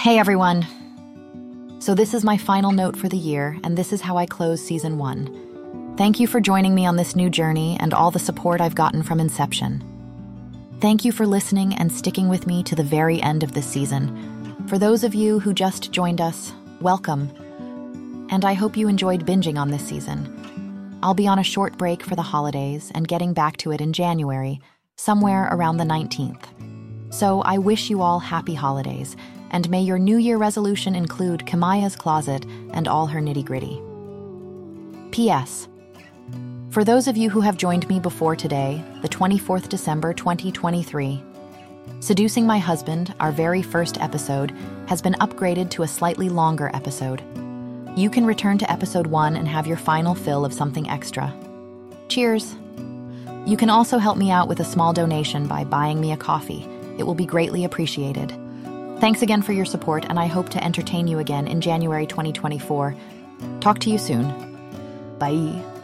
Hey everyone! So, this is my final note for the year, and this is how I close season one. Thank you for joining me on this new journey and all the support I've gotten from inception. Thank you for listening and sticking with me to the very end of this season. For those of you who just joined us, welcome. And I hope you enjoyed binging on this season. I'll be on a short break for the holidays and getting back to it in January, somewhere around the 19th. So I wish you all happy holidays, and may your New Year resolution include Kimaya's closet and all her nitty gritty. P.S. For those of you who have joined me before today, the 24th December 2023, Seducing My Husband, our very first episode, has been upgraded to a slightly longer episode. You can return to episode 1 and have your final fill of something extra. Cheers! You can also help me out with a small donation by buying me a coffee. It will be greatly appreciated. Thanks again for your support, and I hope to entertain you again in January 2024. Talk to you soon. Bye.